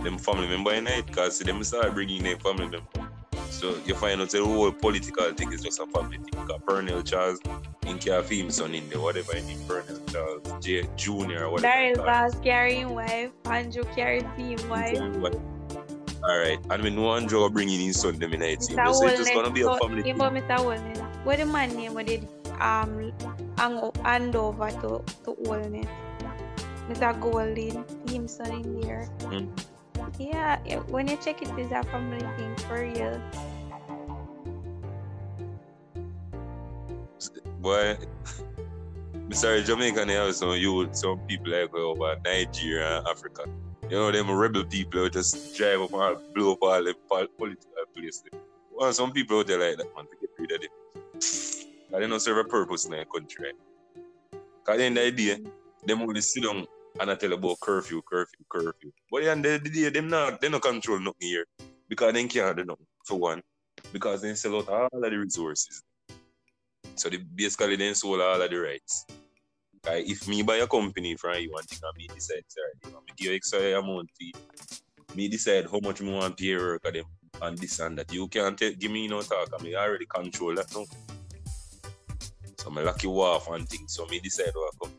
them family member in it, cause them start bringing their family member. So you find out the whole political thing is just a family thing. Cause Pearnel Charles in care of him son in there, whatever I Pearnel Charles, J Junior or whatever. It. Vaz carrying wife, Andrew carrying team wife. All right, and when one Joe bringing his son them in it, so it's just gonna be a family thing. Mr. Holness, what the man name what did um hand over to, to Holness? Mr. Golding, him son in there. Mm. Yeah, when you check it, it's a family thing for real. Boy, sorry, Jamaica they some youth, some people like over Nigeria and Africa. You know, them rebel people who just drive up and blow up all the pol- political places. Well, some people out there like that, man, to get rid of them. They don't serve a purpose in their country, right? Because in the idea, them only sit down and I tell about curfew, curfew, curfew. But at the end of the day, them not, they not control nothing here. Because they can't do nothing, for one. Because they sell out all of the resources. So they basically then sold all of the rights. Like if me buy a company from you and think I me decide, sorry, you know, me give you amount fee. Me decide how much me want pay work of them and this and that. You can't tell, give me no talk. I mean, I already control that now. So me lucky off and things. So me decide what come.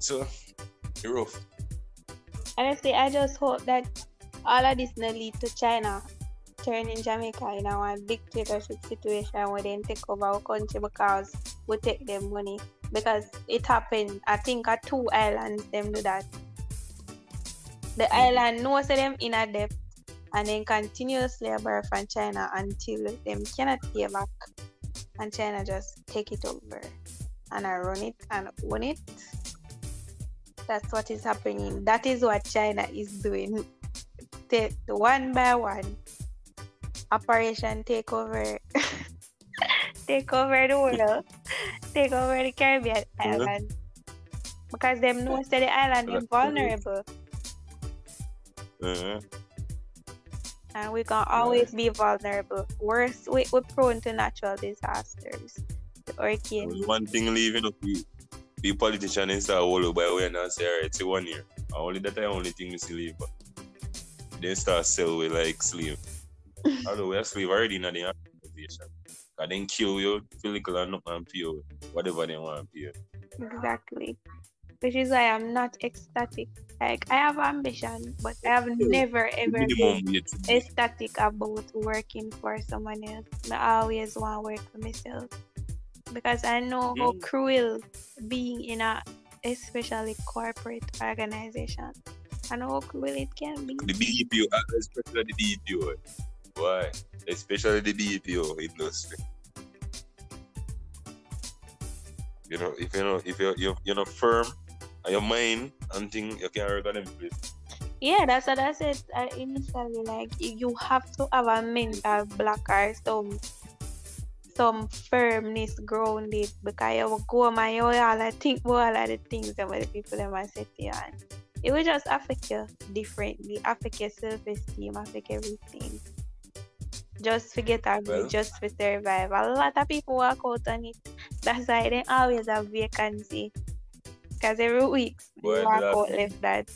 So, you're rough. Honestly, I just hope that all of this not lead to China turning Jamaica in a dictatorship situation where they take over our country because we take them money. Because it happened, I think, at two islands them do that. The mm-hmm. island knows them in a debt and then continuously borrow from China until them cannot pay back. And China just take it over and I run it and own it. That's what is happening. That is what China is doing. Take one by one. Operation take over. take over the world. take over the Caribbean island. Because them know say the island is vulnerable. And we can always be vulnerable. Worse, we, we're prone to natural disasters. The hurricane. One thing leaving up we be politician and start all by way and I say alright, it's one year. And only that the only thing we see leave but then start sell we like slave. Although we are slave already in the organization. Cause then kill you, physical and not and pay you whatever they want to pay. Exactly. Which is why I'm not ecstatic. Like I have ambition, but I have never ever been ecstatic about working for someone else. I always want to work for myself because I know how Mm. cruel being in a especially corporate organization. And how cool it can be. The BPO, uh, especially the BPO. Why? Especially the BPO industry. You know, if you know, if you're you're, you're not firm and your mind and thing, you can't work on them place. Yeah, that's what I said uh, initially. Like you have to have a mental block or some some firmness grounded because you will go and you all think about all of the things that the people them are say to you it will just affect you differently, affect your self esteem, affect everything. Just forget our Well. just for survive. A lot of people walk out on it. That's why they always have vacancy. Because every week they Boy, walk out left that.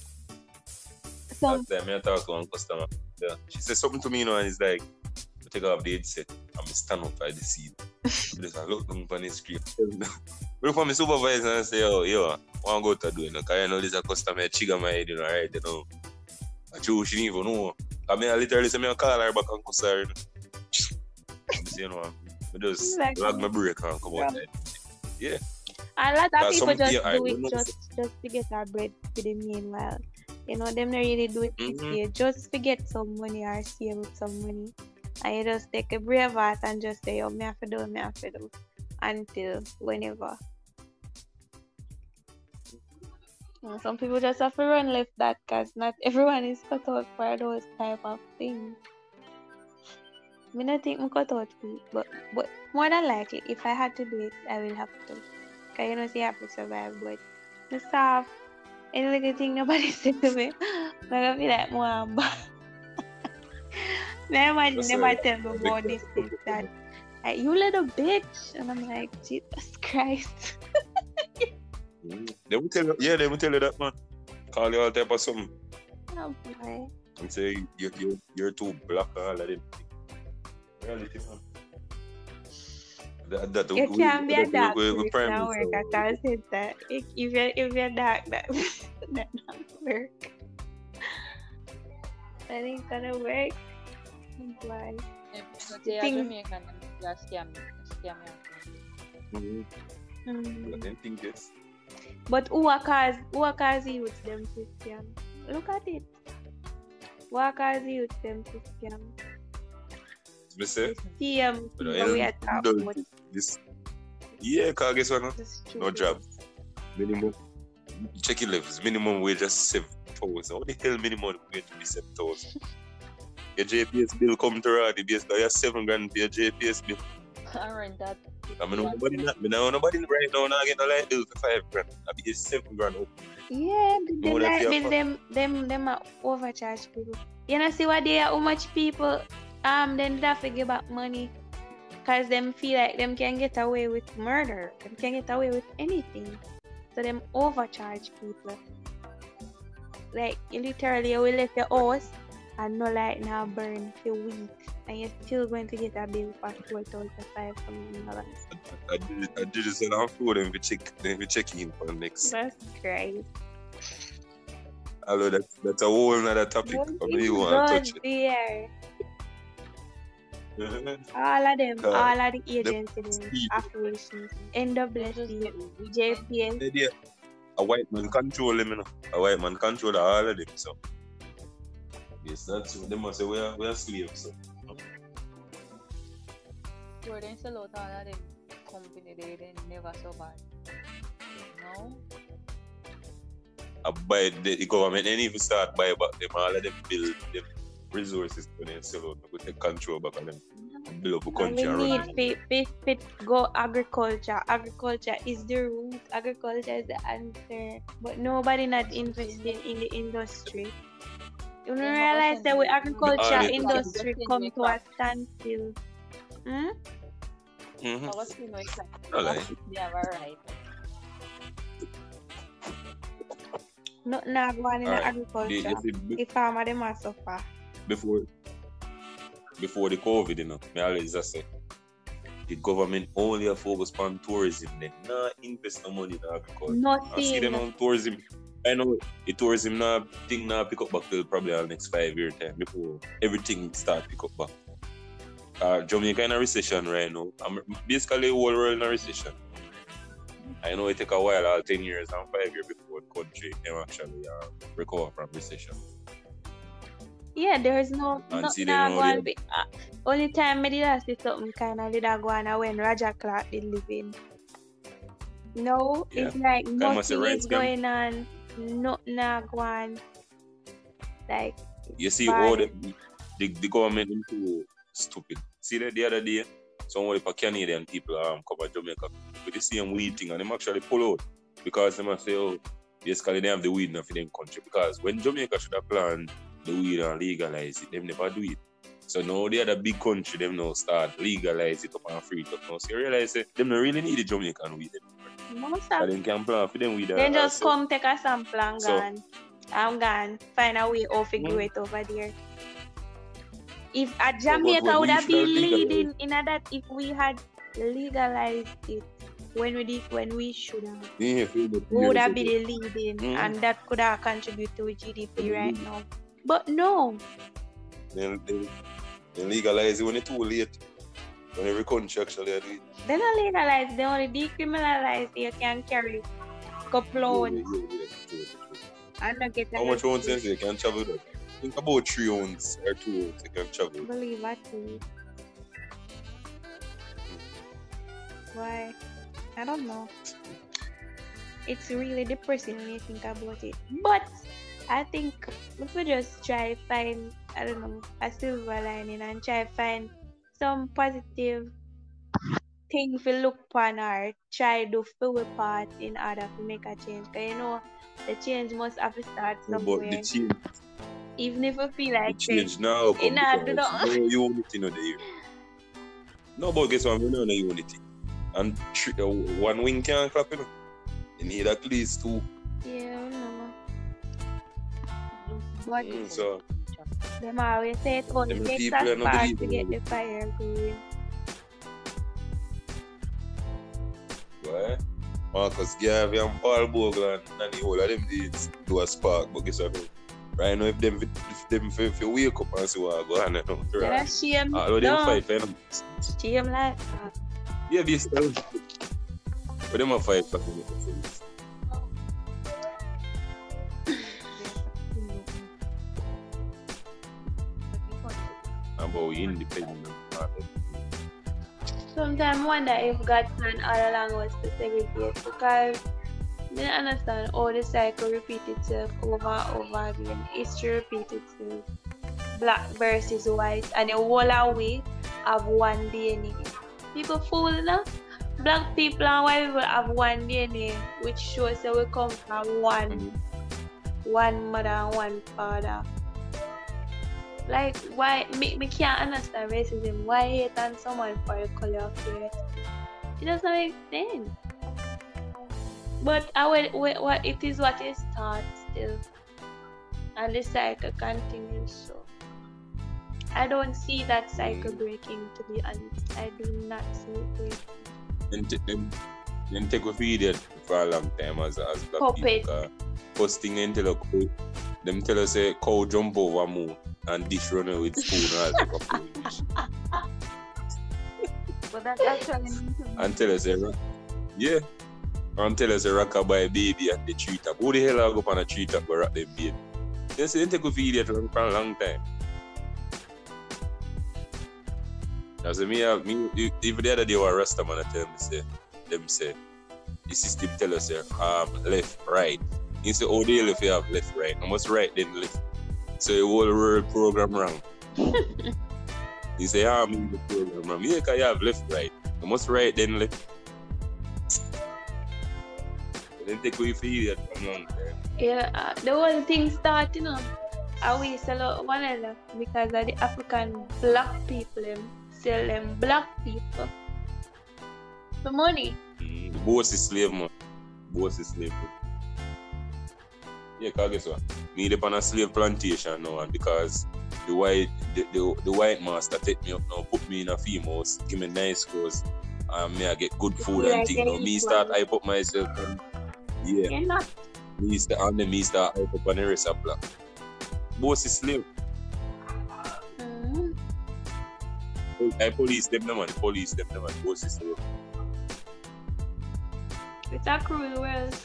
Last time I talked to one customer, yeah, she said something to me, you know, and it's like, I take off the headset and I stand up by the seat. I just look down on the screen. Look for my supervisor and say, yo, yo, want to go to do it? Because I know this a customer, trigger my head, you know, right? You know, I choose, she didn't even know. I mean, I literally say, me I call her back and cuss her. you know, I just Like- lag my break and come out Yeah. A lot of people just yeah, do it just just to get our bread for the meanwhile. You know, them not really do it Mhm. this year. Just to get some money or save up some money. And you just take a brave heart and just say, oh, me have to do, me have to do. Until whenever. And some people just have to run left that because not everyone is cut out for those type of things. Me not think I'm cut out for it, but, but more than likely, if I had to do it, I will have to. Because you know, see, I have to survive, but the stuff, any little thing nobody said to me, I'm gonna feel like more I'm bad. Now imagine That's them a- might tell me about this, this, that. Like, you little bitch. And I'm like, Jesus Christ. They will tell you, yeah, they will tell you that, man. Call you all type of something. Oh boy. and say you, you, you're too black and all of them. Reality, man. That, that, You we- can't be a we- dark we- we prime and work so- all center. If if you're, if you're dark, that, that not work. That ain't gonna work. Oh boy. But they are Thing- Jamaican and they are scam, scam you. Mhm. Mm. But think this. But who are cause who are cause youth them to scam? Look at it. Who are cause youth them to scam? Me say, CM but people we I are talking about this. Yeah, cause guess what? No, this no job. Minimum. Check your levels. Minimum wage just seven thousand. What the hell minimum wage to be seven thousand? Your JPS bill come to already based on your seven grand for your JPS bill. I rent that. I mean, nobody, not, me know nobody right now not get no light bill for five grand. I be it's seven grand up. Yeah, the, the More than light bill them them them are overcharged people. You know see what they are how much people um then they have to give back money. Cause them feel like them can get away with murder. Them can get away with anything. So them overcharge people. Like you literally you will left your house and no light now burn for weeks and you're still going to get a bill for four thousand five hundred dollars. I did, I did this and I'm food and we check, then we check in for the next. That's crazy. Although that's that's a whole nother topic. One But maybe thing you want to good touch it. All of them, Uh, all of the agencies, speed. operations, NWC, JPS. idea. A white man control them, you know. A white man control all of them, so. Yes, that's what they must say we are we are slaves, so. Where they sell out all of them company, they, they never survive. No? I buy the, the government ain't even start buy back them all of them build them resources when they sell out, we take control back on them. Build up a And country we and run need it. fit, fit, fit, go agriculture. Agriculture is the root. Agriculture is the answer. But nobody not investing in the industry. You don't realize that with listen, agriculture the- industry the- come to a standstill. Hmm? Mhm. I was thinking exactly. No lie. They have a right. Nothing not going in the Alright. agriculture. The- you The farmer them must suffer. before before the COVID, you know, me always just say the government only a focus on tourism, they not invest no money in agriculture. I see them on tourism. I know the tourism now thing now pick up back till probably our next five year time before everything start pick up back. Uh, Jamaica in a recession right now. I'm basically whole world in a recession. I know it take a while, all 10 years and 5 years before the country can actually uh, recover from recession. Yeah, no And no, see, nah they know go they- on be, uh, only time me did I see something kind of did I go on uh, when Roger Clarke did live in. No, it's like nothing is going on. Nothing nah go on. Like You see, all the, the, the government is too stupid. See that the other day, some of the Canadian people um, come to Jamaica with the same weed thing and them actually pull out because they must say, oh, basically they have the weed enough in them country. Because when Jamaica should have planned the weed and legalize it, them never do it. So now the other big country, them now start legalize it up and free it up now. So you realize that them don't really need the Jamaican weed. Most of them can plan for them weed. Then and- just come take a sample and So- gone. I'm gone. Find a way how to do Mm. it over there. If a Jamaica would have been leading in that if we had legalized it when we did when we should have. Yeah, feel the We would have been leading Mm. and that could have contributed to GDP Mhm. right now. But no. They, they, they legalize it when it's too late. When every country actually do it. They don't legalize, they only decriminalize you can carry couple ounce yeah, and not get How much ounce arrested. you can travel there? Think about three ounce or two ounce you can travel. believe that too. Why? I don't know. It's really depressing when you think about it. But I think if we just try find I don't know a silver lining and try find some positive thing to look upon or try to for a part in order to make a change. Cause you know the change must have to start But somewhere. the change, Even if we feel like say, change now come in a- because no unity no there. No, but guess what? We know unity. And three, uh, one wing can't clap, you know. You need at least two. yeah, I know. But Mm, so, Them always say it only Them takes a spark to get the fire going. why? Marcus Garvey and Paul Bogle and Nanny all of them did do a spark, but guess what? Right now, if them if them if, you wake up and see what I go on, you know, a shame. Them no, fight for them. shame like. Yeah, they still. But them a fight for them. About independent. market. Sometimes I wonder if God planned all along was to segregate because I don't understand how the cycle repeats itself over and over again. History repeats itself. Black versus white and the whole away have one DNA. People fool enough. Black people and white people have one DNA, which shows that we come from one one mother and one father. Like why me, me can't understand racism. Why hate on someone for the color of their? It doesn't make sense. But I will, wait, what it is what is taught still. And the cycle continues so I don't see that cycle mm. breaking to be honest. I do not see it breaking. Then, t- then, then take a idiot for a long time as, as black Puppet. people. 'cause First thing them tell us say cow jump over moon and dish run away with spoon and a food dish. But that's actually And tell us, eh, say, rock- yeah. And tell us a rocker by baby at the tree top. Who the hell I go up on a tree top go rock them baby? They say they take a idiot for a long time. As me, have me, even the other day, one Rasta man I tell me say, them say, the system tell us say, um, left, right. He say, oh, they left, you have left, right. I must right then left. So the whole world program wrong. you say, ah, in the program wrong. Yeah, cause you have left, right. I must right then left. Then take away for idiot a long time. Yeah, uh, the whole thing start, you know. I we sell out one another because of the African black people them sell them black people for money. Mm, the boss is slave man. Boss is slave. Yeah, cause guess what? Me up on a slave plantation now and because the white the, the, the white master take me up now, put me in a female give me nice clothes, and me I get good food Yeah, and thing. get Now me start hype up myself and yeah, me start and then me start hype up on the rest of black. Boss is slave. mm, I police them the man, police them the man, boss is slave. it's a cruel world.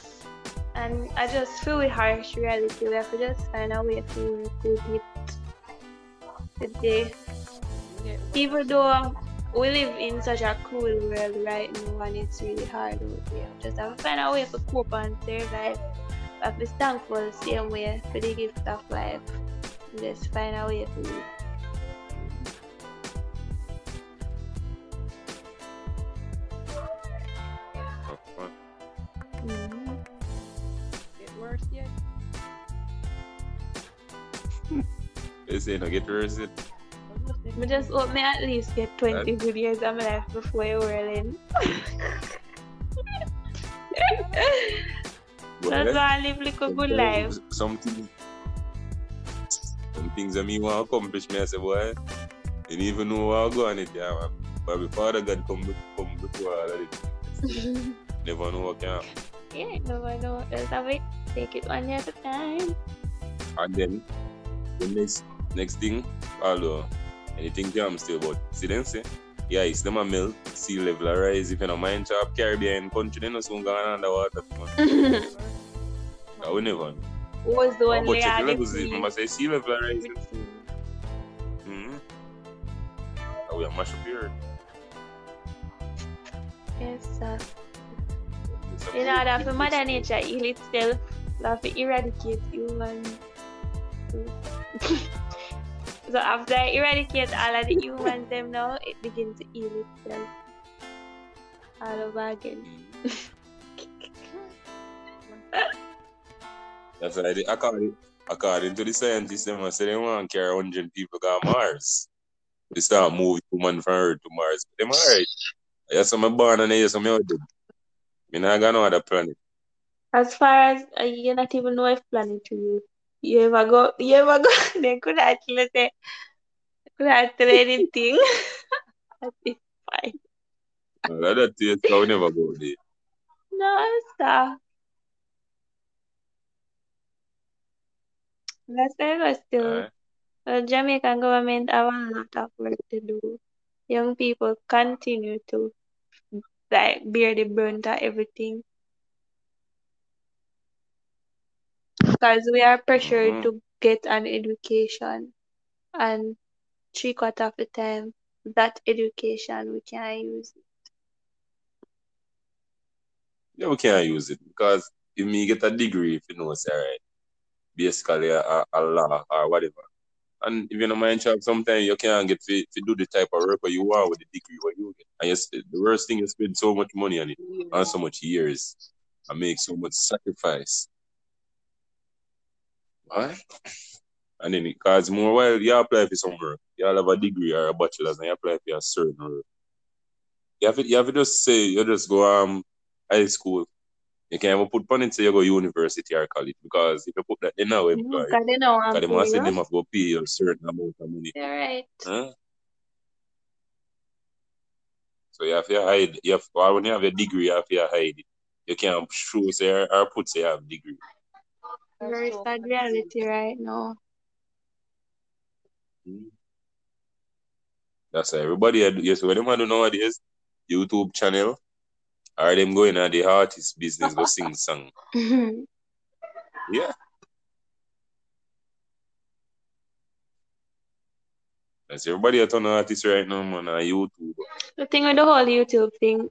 And I just feel with harsh reality. We have to just find a way to work with it today. Yeah. Even though we live in such a cruel world right now and it's really hard out there. Just have to find a way to cope and survive. To be thankful the same way for the gift of life. Just find a way to live. They say no get worse it. I just hope me at least get 20 good years of my life before you whirling. That's why I live like a good life. Something, some things that me want to accomplish, me I say, boy, you don't even know where I go on it, yeah, man. But before the God come, come before all of it, never know what can happen. yeah, I know. Just have it. Take it one year at a time. And then, the next, next thing, although anything jam still, but see them say, yeah, it's them a melt, sea level a rise. If you don't mind chop Caribbean country, then soon go underwater. That we never know. was the one But check had the the levels, remember say sea level a rise. Mm-hmm. That we are mash up here. Yes, sir. In order for Mother Nature heal itself, have to eradicate human. So after I eradicate all of the humans them now, it begins to heal itself. All over again. That's why they, according, according to the scientists, them say they want to carry 100 people to Mars. They start moving human from Earth to Mars. But them alright. Yes, I'm born and yes, I'm out dead. Me not got no other planet. As far as uh, you not even know if planet to you. You ever go you ever go they could actually say could tell anything. It's fine. Uh, that is how we never go there. No, sir. That's we're still Alright. the Jamaican government have a lot of work to do. Young people continue to like bear the brunt of everything. Because we are pressured Mhm. to get an education and three quarter of the time that education we can't use. Yeah, we can't use it because if me get a degree, if you know, it's alright. Basically, a, a, a law or whatever. And if you don't mind job, sometimes you can't get to, to do the type of work you want with the degree what you get. And you, sp- the worst thing is spend so much money on it and so much years and make so much sacrifice. Right? And then it cause more while you apply for some work. You have a degree or a bachelor's and you apply for a certain work. You have to, you have to just say you just go um high school. You can't even put pun it say you go university or college because if you put that in now employ, Because they know because they must say have to go pay a certain amount of money. You're. Huh? So you have to hide you have when you have a degree you have to hide it. You can't show say or, or put say you have degree. Very sad reality right now. That's why everybody I yes, what them I do nowadays, YouTube channel, or them going at the artist business go sing song. Yeah. That's everybody a ton of artists right now, man, on YouTube. The thing with the whole YouTube thing,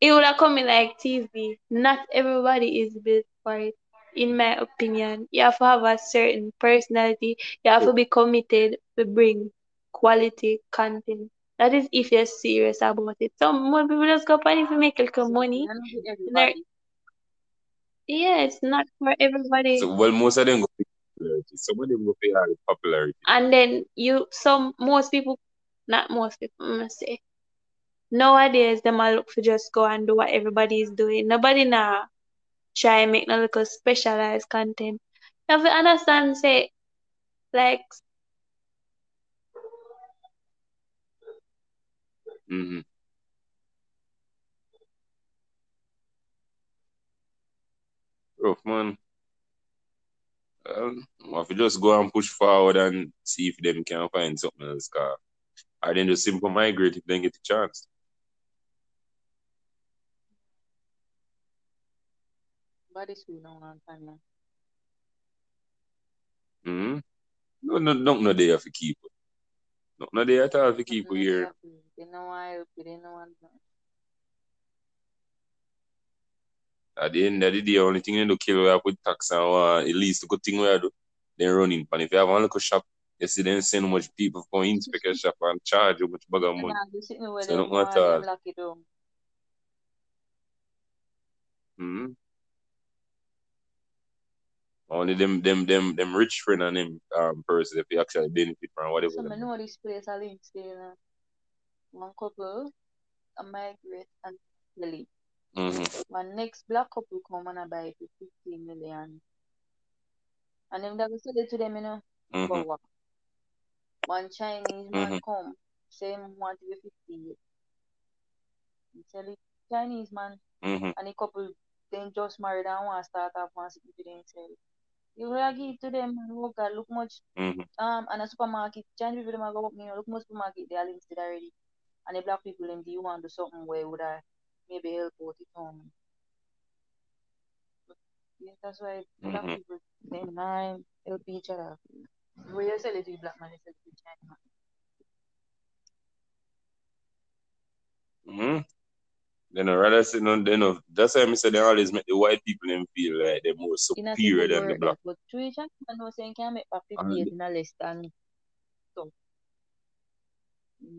it would have come in like TV. Not everybody is built for it, in my opinion. You have to have a certain personality. You have to be committed to bring quality content. That is if you're serious about it. Some more people just go on if you make a little money. Yeah, it's not for everybody. So well most of them go for popularity. Some of them go for popularity. And then you, some most people, not most people, I must say, nowadays them all look for just go and do what everybody is doing. Nobody now try make no little specialized content. You have to understand, say, like Mm-hmm. Rough man. Um, if you just go and push forward and see if them can find something else, car. Or then just simple migrate if they get the chance. Body school no one time now. Mm-hmm. No, no, no, no there for keep. No, no there at all for keep Nothing here. They know why help you, they know what At the end of the day, only thing they do kill have with tax and uh, at least the good thing we do, then running. And if you have one little shop, you see them send much people for inspect your shop and charge you much bag of money. Nah, you see me where So they not want at all. them lock it down. Mm-hmm. Only them them them them rich friend and them um person if you actually benefit from whatever. So I know this place a link there. One couple, a migrate and Lily. Mm-hmm. One next black couple come and I buy it for 15 million. And them that go sell it to them, you know, Mm-hmm. for what? One Chinese man Mhm. come, same want to be 50. He sell it Chinese man Mm-hmm. and the couple then just married and want to start off one city themselves. You will give it to them and oh look much Mm-hmm. um and a supermarket, Chinese people a go up, you know, look much supermarket they are linked already. And the black people them do you want to do something where would I maybe help out it home. Yeah, that's why black Mhm. people they nine help each other. Where you sell it to black man, you sell it to Chinese man. Mm-hmm. Then I rather say no, then no, that's why I say they always make the white people them feel like they're more You know, superior than the black. but through each other, man know saying can make And 58 in a less than so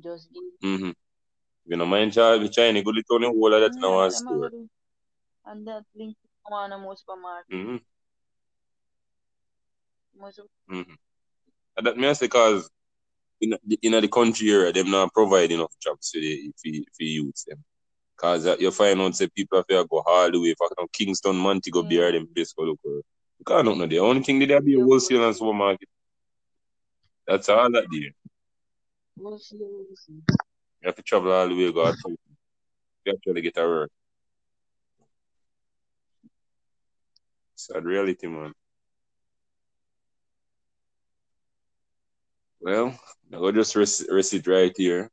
just give mm-hmm. You know, mind child, the China go little only whole of that in our them a go store. And that link to one of most supermarket. Mm-hmm. Most Mm-hmm. And that means because in in the country area, them not provide enough jobs for the for, for youths them. Cause uh, you find out say people have to go all the way from Kingston, Montego Bay, or them place go look. You can't know the only thing they there be a wholesale and supermarket. That's all that there. You have to travel all the way go out to you actually get a work. Sad reality, man. Well, I will just rest, rest it right here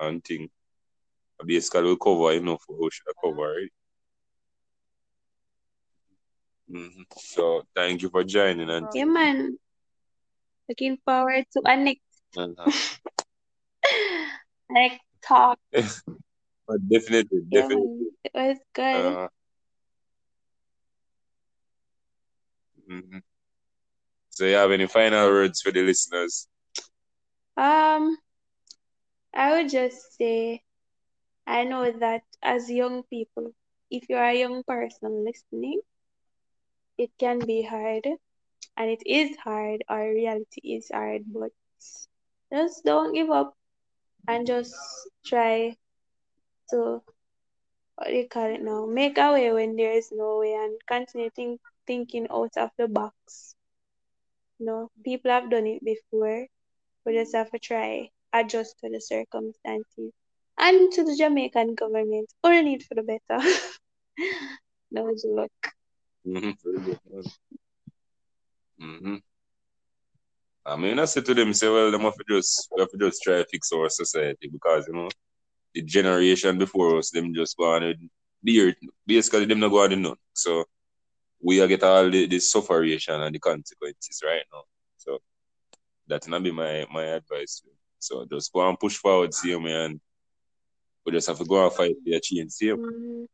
and think. Basically, we'll cover enough for ocean cover, right? hmm So, thank you for joining and Yeah, man. Looking forward to our next, next talk. but definitely, definitely. man. It was good. Uh, mhm. So, you have any final words for the listeners? Um, I would just say, I know that as young people, if you're a young person listening, it can be hard, and it is hard, or reality is hard, but just don't give up and just try to, what do you call it now, make a way when there is no way and continue think, thinking out of the box. You know, people have done it before. We just have to try adjust to the circumstances and to the Jamaican government. Only need for the better. no joke. Mm-hmm. Very good, man. Mm-hmm. I mean, I said to them, say, well, them have to just, we have to just try to fix our society because, you know, the generation before us, them just go on the earth. Basically, them not go on with none. So, we are get all the, the sufferation and the consequences right now. So, that's not be my, my advice. So, just go and push forward, see me, and we just have to go and fight for a change, see you. Mhm.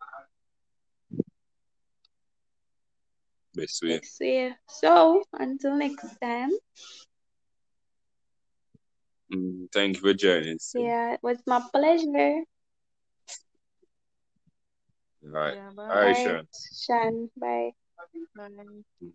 Best way. Next way. So until next time. Mm, thank you for joining. So, Yeah, it was my pleasure. All right. Yeah, All bye. right, Bye, Sean. Shan. Bye. Bye.